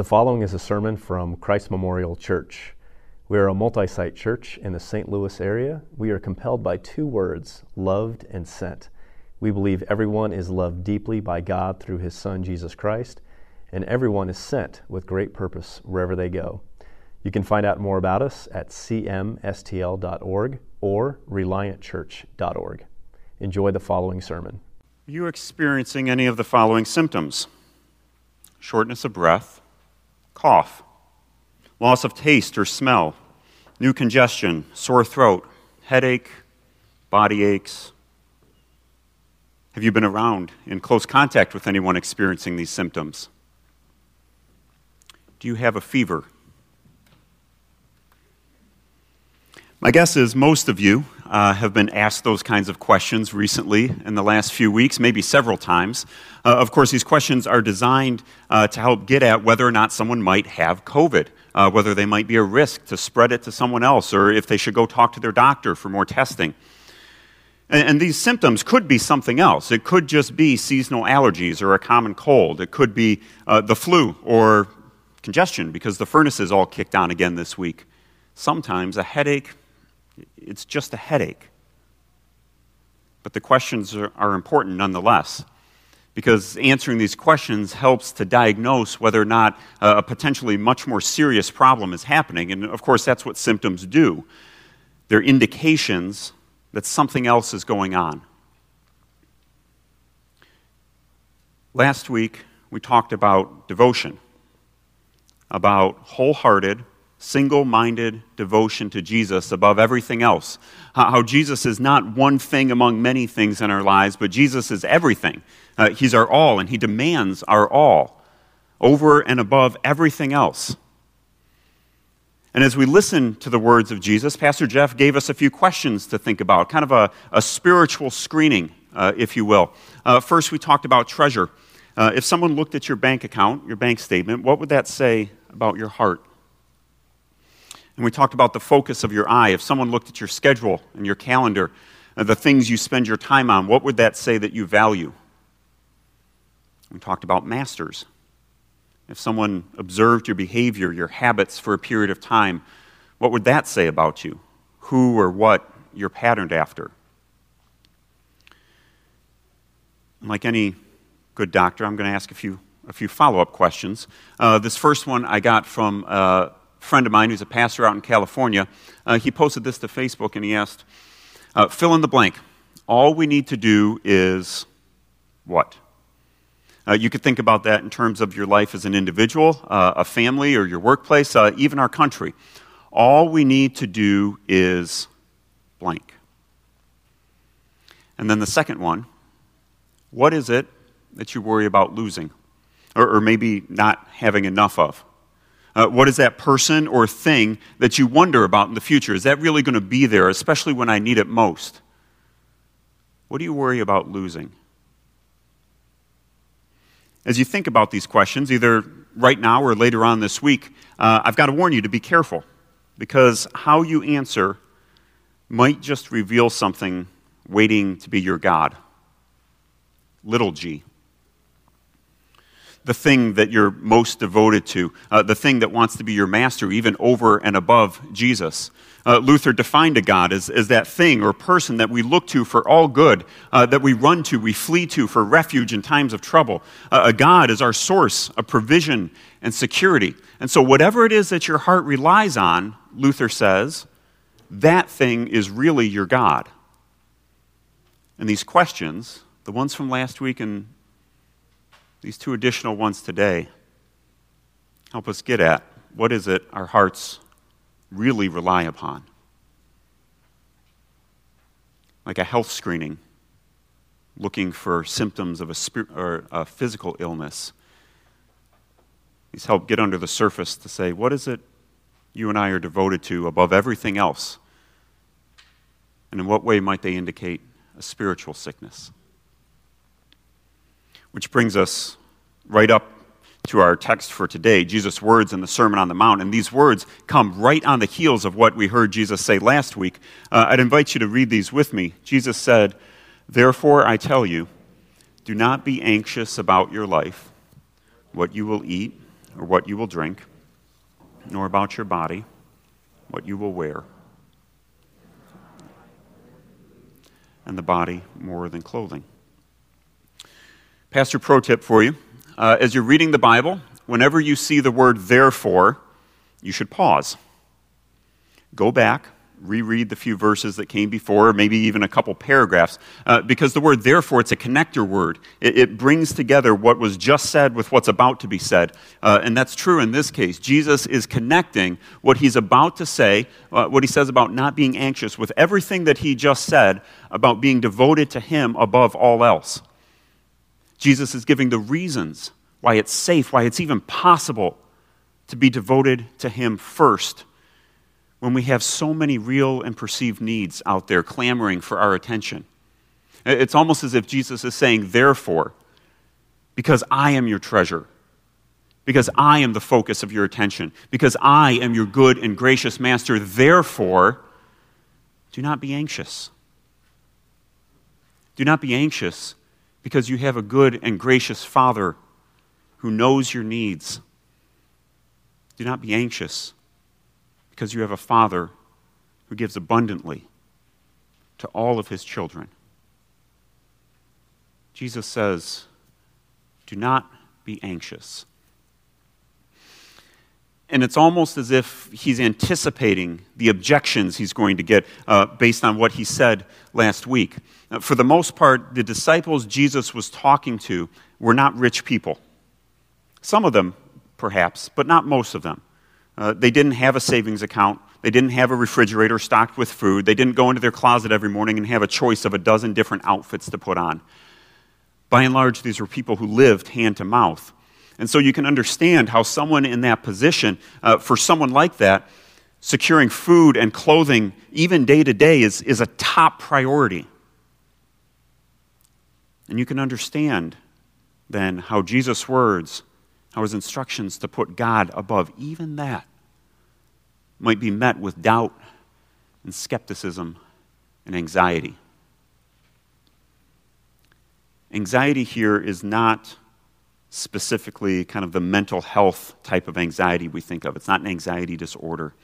The following is a sermon from Christ Memorial Church. We are a multi site church in the St. Louis area. We are compelled by two words loved and sent. We believe everyone is loved deeply by God through his Son, Jesus Christ, and everyone is sent with great purpose wherever they go. You can find out more about us at cmstl.org or reliantchurch.org. Enjoy the following sermon. Are you experiencing any of the following symptoms? Shortness of breath, cough, loss of taste or smell, new congestion, sore throat, headache, body aches. Have you been around in close contact with anyone experiencing these symptoms? Do you have a fever? My guess is most of you uh, have been asked those kinds of questions recently in the last few weeks, maybe several times. Uh, of course, these questions are designed uh, to help get at whether or not someone might have COVID, uh, whether they might be a risk to spread it to someone else, or if they should go talk to their doctor for more testing. And, and these symptoms could be something else. It could just be seasonal allergies or a common cold. It could be uh, the flu or congestion because the furnaces all kicked on again this week. Sometimes a headache it's just a headache. But the questions are, are important nonetheless because answering these questions helps to diagnose whether or not uh, a potentially much more serious problem is happening. And of course, that's what symptoms do. They're indications that something else is going on. Last week, we talked about devotion, about wholehearted, single minded devotion to Jesus above everything else. How Jesus is not one thing among many things in our lives, but Jesus is everything. Uh, he's our all, and He demands our all over and above everything else. And as we listen to the words of Jesus, Pastor Jeff gave us a few questions to think about, kind of a, a spiritual screening, uh, if you will. Uh, first, we talked about treasure. Uh, if someone looked at your bank account, your bank statement, what would that say about your heart? And we talked about the focus of your eye. If someone looked at your schedule and your calendar, uh, the things you spend your time on, what would that say that you value? We talked about masters. If someone observed your behavior, your habits for a period of time, what would that say about you? Who or what you're patterned after? like any good doctor, I'm going to ask a few, a few follow up questions. Uh, this first one I got from uh, friend of mine who's a pastor out in California, uh, he posted this to Facebook and he asked, uh, fill in the blank. All we need to do is what? Uh, you could think about that in terms of your life as an individual, uh, a family, or your workplace, uh, even our country. All we need to do is blank. And then the second one what is it that you worry about losing? Or, or maybe not having enough of? Uh, what is that person or thing that you wonder about in the future? Is that really going to be there, especially when I need it most? What do you worry about losing? As you think about these questions, either right now or later on this week, uh, I've got to warn you to be careful because how you answer might just reveal something waiting to be your God. Little g the thing that you're most devoted to, uh, the thing that wants to be your master, even over and above Jesus. Uh, Luther defined a God as, as that thing or person that we look to for all good, uh, that we run to, we flee to for refuge in times of trouble. Uh, a God is our source of provision and security. And so, whatever it is that your heart relies on, Luther says, that thing is really your God. And these questions, the ones from last week and these two additional ones today help us get at what is it our hearts really rely upon. Like a health screening, looking for symptoms of a, or a physical illness. These help get under the surface to say, what is it you and I are devoted to above everything else? And in what way might they indicate a spiritual sickness? Which brings us right up to our text for today, Jesus' words in the Sermon on the Mount. And these words come right on the heels of what we heard Jesus say last week. Uh, I'd invite you to read these with me. Jesus said, Therefore I tell you, do not be anxious about your life, what you will eat or what you will drink, nor about your body, what you will wear. And the body more than clothing. Pastor pro tip for you uh, as you're reading the Bible, whenever you see the word therefore, you should pause. Go back, reread the few verses that came before, maybe even a couple paragraphs, uh, because the word therefore, it's a connector word. It, it, brings together what was just said with what's about to be said. Uh, and that's true in this case. Jesus is connecting what he's about to say, uh, what he says about not being anxious, with everything that he just said about being devoted to him above all else. Jesus is giving the reasons why it's safe, why it's even possible to be devoted to him first when we have so many real and perceived needs out there clamoring for our attention. It's almost as if Jesus is saying, therefore, because I am your treasure, because I am the focus of your attention, because I am your good and gracious master, therefore, do not be anxious. Do not be anxious because you have a good and gracious Father who knows your needs. Do not be anxious because you have a Father who gives abundantly to all of his children. Jesus says, Do not be anxious. And it's almost as if he's anticipating the objections he's going to get uh, based on what he said last week. Uh, for the most part, the disciples Jesus was talking to were not rich people. Some of them, perhaps, but not most of them. Uh, they didn't have a savings account. They didn't have a refrigerator stocked with food. They didn't go into their closet every morning and have a choice of a dozen different outfits to put on. By and large, these were people who lived hand to mouth. And so you can understand how someone in that position, uh, for someone like that, securing food and clothing, even day to day, is, is a top priority. And you can understand then how Jesus' words, how his instructions to put God above even that, might be met with doubt and skepticism and anxiety. Anxiety here is not specifically kind of the mental health type of anxiety we think of. It's not an anxiety disorder.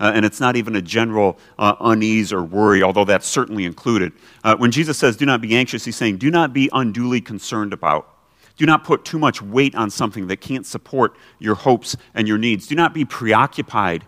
Uh, and it's not even a general uh, unease or worry, although that's certainly included. Uh, when Jesus says, do not be anxious, he's saying, do not be unduly concerned about. Do not put too much weight on something that can't support your hopes and your needs. Do not be preoccupied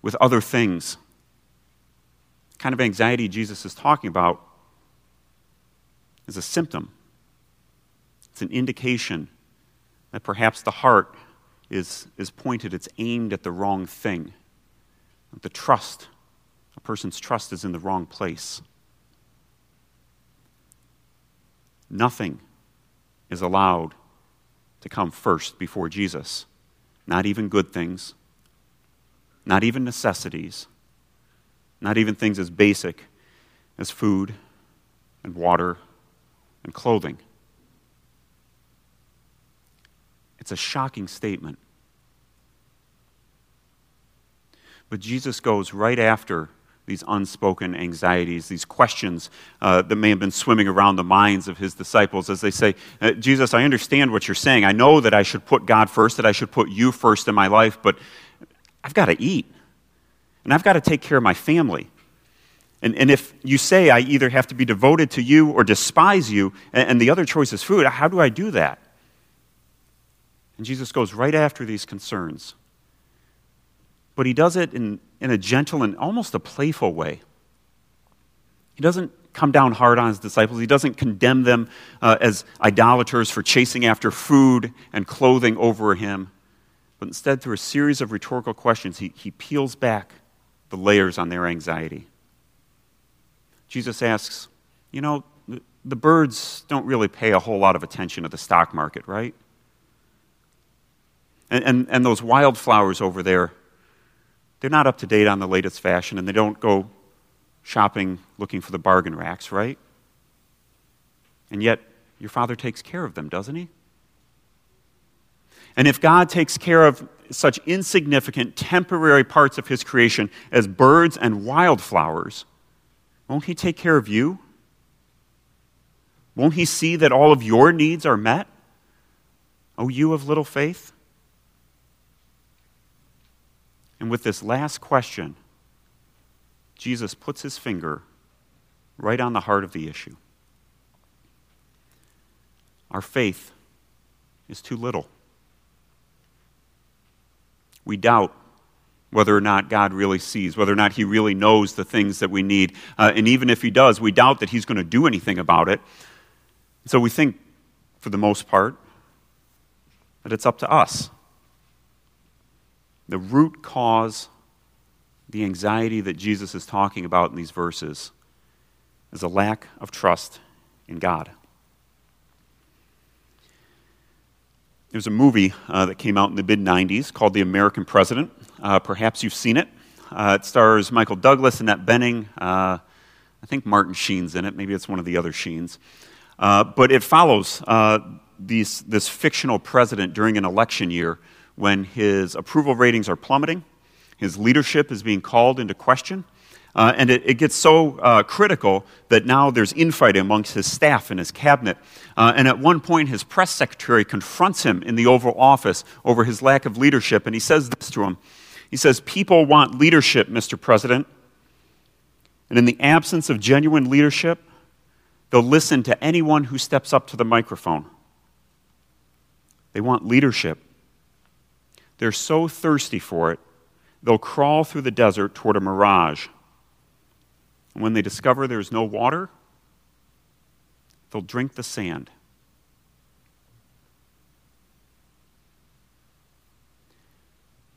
with other things. The kind of anxiety Jesus is talking about is a symptom, it's an indication that perhaps the heart is, is pointed, it's aimed at the wrong thing. The trust, a person's trust is in the wrong place. Nothing is allowed to come first before Jesus. Not even good things, not even necessities, not even things as basic as food and water and clothing. It's a shocking statement. But Jesus goes right after these unspoken anxieties, these questions uh, that may have been swimming around the minds of his disciples as they say, uh, Jesus, I understand what you're saying. I know that I should put God first, that I should put you first in my life, but I've got to eat. And I've got to take care of my family. And, and if you say I either have to be devoted to you or despise you, and, and the other choice is food, how do I do that? And Jesus goes right after these concerns. But he does it in, in a gentle and almost a playful way. He doesn't come down hard on his disciples. He doesn't condemn them uh, as idolaters for chasing after food and clothing over him. But instead, through a series of rhetorical questions, he, he peels back the layers on their anxiety. Jesus asks, You know, the, the birds don't really pay a whole lot of attention to the stock market, right? And, and, and those wildflowers over there, they're not up to date on the latest fashion, and they don't go shopping looking for the bargain racks, right? And yet, your Father takes care of them, doesn't He? And if God takes care of such insignificant, temporary parts of His creation as birds and wildflowers, won't He take care of you? Won't He see that all of your needs are met? Oh, you of little faith? And with this last question, Jesus puts his finger right on the heart of the issue. Our faith is too little. We doubt whether or not God really sees, whether or not He really knows the things that we need. Uh, and even if He does, we doubt that He's going to do anything about it. So we think, for the most part, that it's up to us. The root cause, the anxiety that Jesus is talking about in these verses, is a lack of trust in God. There's a movie uh, that came out in the mid 90s called The American President. Uh, perhaps you've seen it. Uh, it stars Michael Douglas, Annette Bening. Uh, I think Martin Sheen's in it. Maybe it's one of the other Sheens. Uh, but it follows uh, these, this fictional president during an election year when his approval ratings are plummeting, his leadership is being called into question, uh, and it, it, gets so uh, critical that now there's infighting amongst his staff and his cabinet. Uh, and at one point, his press secretary confronts him in the Oval Office over his lack of leadership. And he says this to him He says, People want leadership, Mr. President. And in the absence of genuine leadership, they'll listen to anyone who steps up to the microphone. They want leadership. They're so thirsty for it, they'll crawl through the desert toward a mirage. And when they discover there's no water, they'll drink the sand.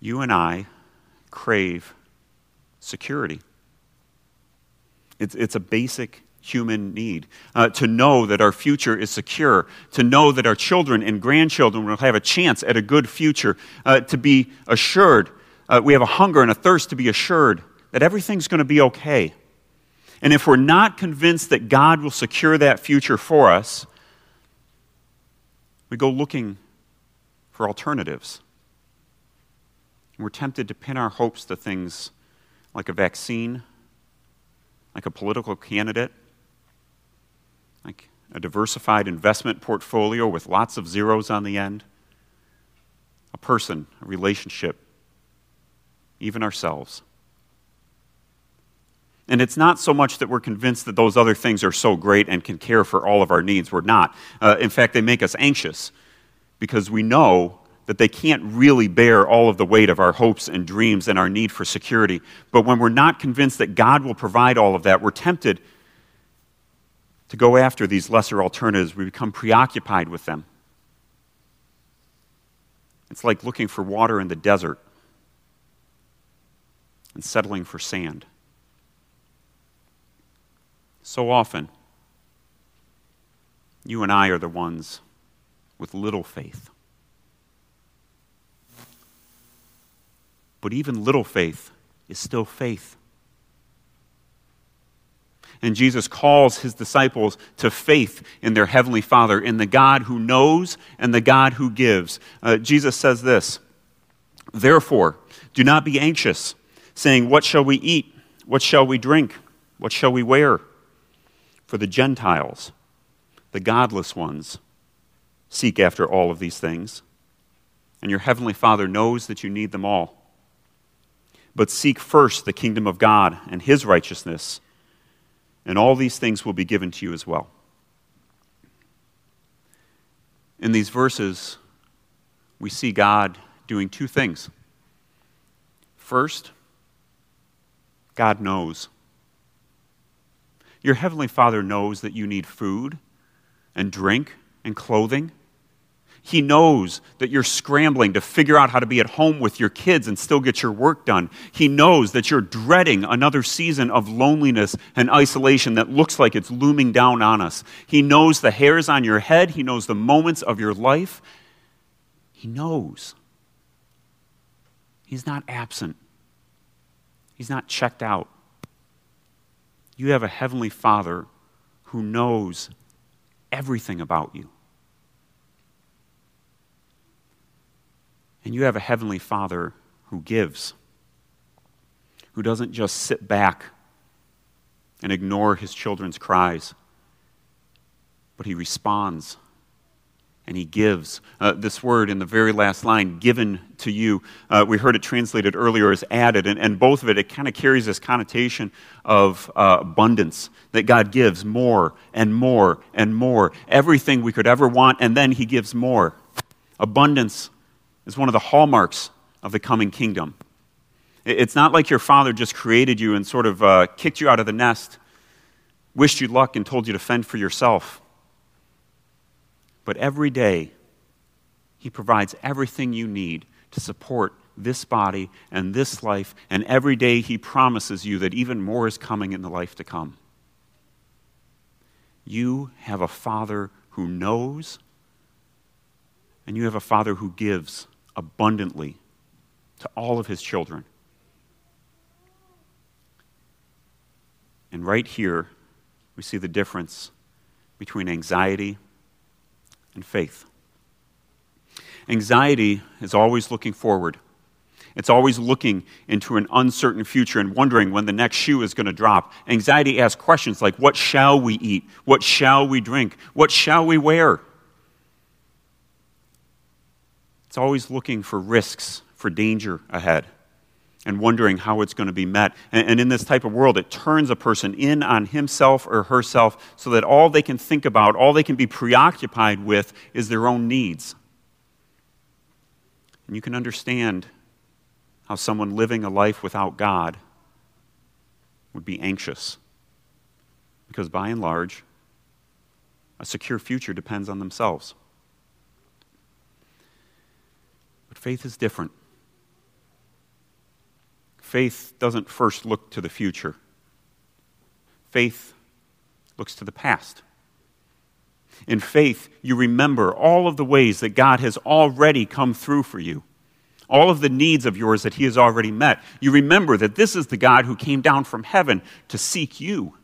You and I crave security. It's, it's a basic human need. Uh, to know that our future is secure, to know that our children and grandchildren will have a chance at a good future, uh, to be assured. Uh, we have a hunger and a thirst to be assured that everything's going to be okay. And if we're not convinced that God will secure that future for us, we go looking for alternatives. And we're tempted to pin our hopes to things like a vaccine, like a political candidate, like a diversified investment portfolio with lots of zeros on the end, a person, a relationship, even ourselves. And it's not so much that we're convinced that those other things are so great and can care for all of our needs. We're not. Uh, in fact, they make us anxious because we know that they can't really bear all of the weight of our hopes and dreams and our need for security. But when we're not convinced that God will provide all of that, we're tempted to go after these lesser alternatives. We become preoccupied with them. It's like looking for water in the desert and settling for sand. So often, you and I are the ones with little faith. But even little faith is still faith. And Jesus calls his disciples to faith in their Heavenly Father, in the God who knows and the God who gives. Uh, Jesus says this Therefore, do not be anxious, saying, What shall we eat? What shall we drink? What shall we wear? for the Gentiles, the godless ones, seek after all of these things. And your heavenly Father knows that you need them all. But seek first the kingdom of God and his righteousness, and all these things will be given to you as well. In these verses, we see God doing two things. First, God knows. Your Heavenly Father knows that you need food and drink and clothing. He knows that you're scrambling to figure out how to be at home with your kids and still get your work done. He knows that you're dreading another season of loneliness and isolation that looks like it's looming down on us. He knows the hairs on your head, He knows the moments of your life. He knows. He's not absent, He's not checked out. You have a heavenly Father who knows everything about you. And you have a heavenly Father who gives, who doesn't just sit back and ignore his children's cries, but he responds and he gives. Uh, this word in the very last line, given to you, uh, we heard it translated earlier as added, and, and both of it, it kind of carries this connotation of uh, abundance that God gives more and more and more. Everything we could ever want, and then he gives more. Abundance is one of the hallmarks of the coming kingdom. It's not like your father just created you and sort of uh, kicked you out of the nest, wished you luck, and told you to fend for yourself. But every day, He provides everything you need to support this body and this life, and every day He promises you that even more is coming in the life to come. You have a Father who knows, and you have a Father who gives abundantly to all of His children. And right here, we see the difference between anxiety and faith. Anxiety is always looking forward. It's always looking into an uncertain future and wondering when the next shoe is going to drop. Anxiety asks questions like What shall we eat? What shall we drink? What shall we wear? It's always looking for risks, for danger ahead, and wondering how it's going to be met. And, and in this type of world, it turns a person in on himself or herself so that all they can think about, all they can be preoccupied with, is their own needs. And you can understand how someone living a life without God would be anxious. Because by and large, a secure future depends on themselves. But faith is different. Faith doesn't first look to the future, faith looks to the past. In faith, you remember all of the ways that God has already come through for you, all of the needs of yours that He has already met. You remember that this is the God who came down from heaven to seek you.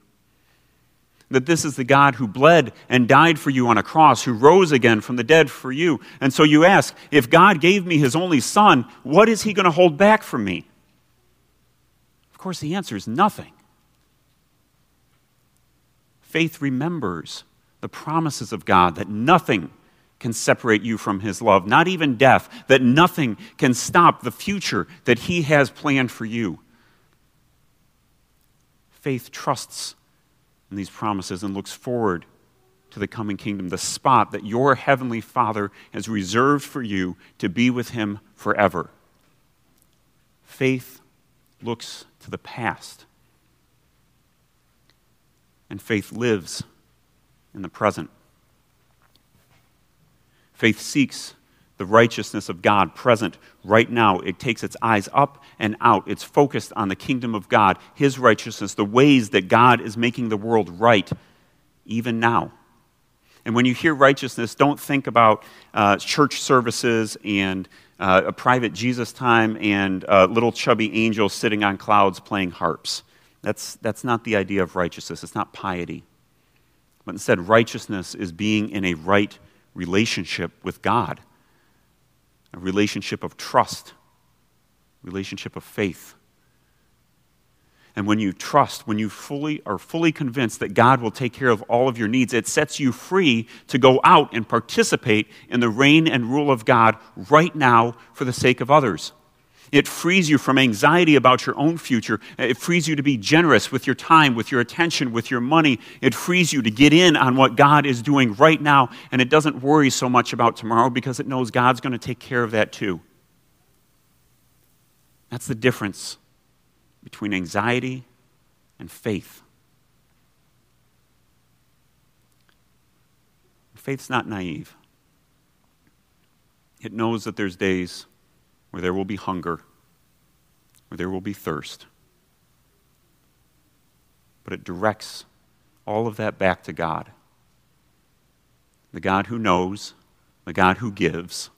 That this is the God who bled and died for you on a cross, who rose again from the dead for you. And so you ask, if God gave me His only Son, what is He going to hold back from me? Of course, the answer is nothing. Faith remembers the promises of God that nothing can separate you from His love, not even death, that nothing can stop the future that He has planned for you. Faith trusts in these promises and looks forward to the coming kingdom, the spot that your heavenly Father has reserved for you to be with Him forever. Faith looks to the past, and faith lives in the present. Faith seeks the righteousness of God present right now. It takes its eyes up and out. It's focused on the kingdom of God, His righteousness, the ways that God is making the world right, even now. And when you hear righteousness, don't think about uh, church services and uh, a private Jesus time and uh, little chubby angels sitting on clouds playing harps. That's, that's not the idea of righteousness. It's not piety. But instead, righteousness is being in a right relationship with God, a relationship of trust, relationship of faith. And when you trust, when you fully are fully convinced that God will take care of all of your needs, it sets you free to go out and participate in the reign and rule of God right now for the sake of others. It frees you from anxiety about your own future. It frees you to be generous with your time, with your attention, with your money. It frees you to get in on what God is doing right now, and it doesn't worry so much about tomorrow because it knows God's going to take care of that too. That's the difference between anxiety and faith. Faith's not naive. It knows that there's days where there will be hunger, where there will be thirst. But it directs all of that back to God the God who knows, the God who gives.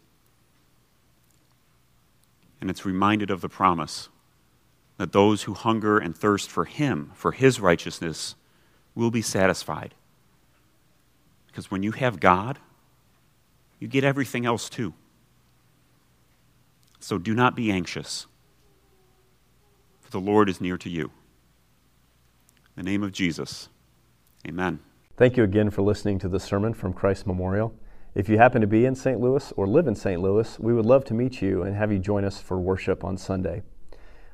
And it's reminded of the promise that those who hunger and thirst for Him, for His righteousness, will be satisfied. Because when you have God, you get everything else too. So do not be anxious, for the Lord is near to you. In the name of Jesus, amen. Thank you again for listening to the sermon from Christ Memorial. If you happen to be in St. Louis or live in St. Louis, we would love to meet you and have you join us for worship on Sunday.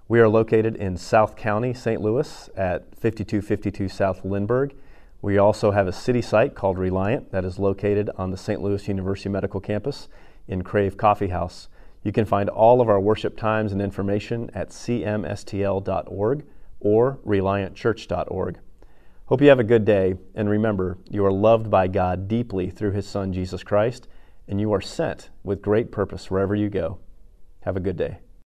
We are located in South County, St. Louis at 5252 South Lindbergh. We also have a city site called Reliant that is located on the St. Louis University Medical Campus in Crave Coffee House. You can find all of our worship times and information at cmstl.org or reliantchurch.org. Hope you have a good day, and remember, you are loved by God deeply through His Son, Jesus Christ, and you are sent with great purpose wherever you go. Have a good day.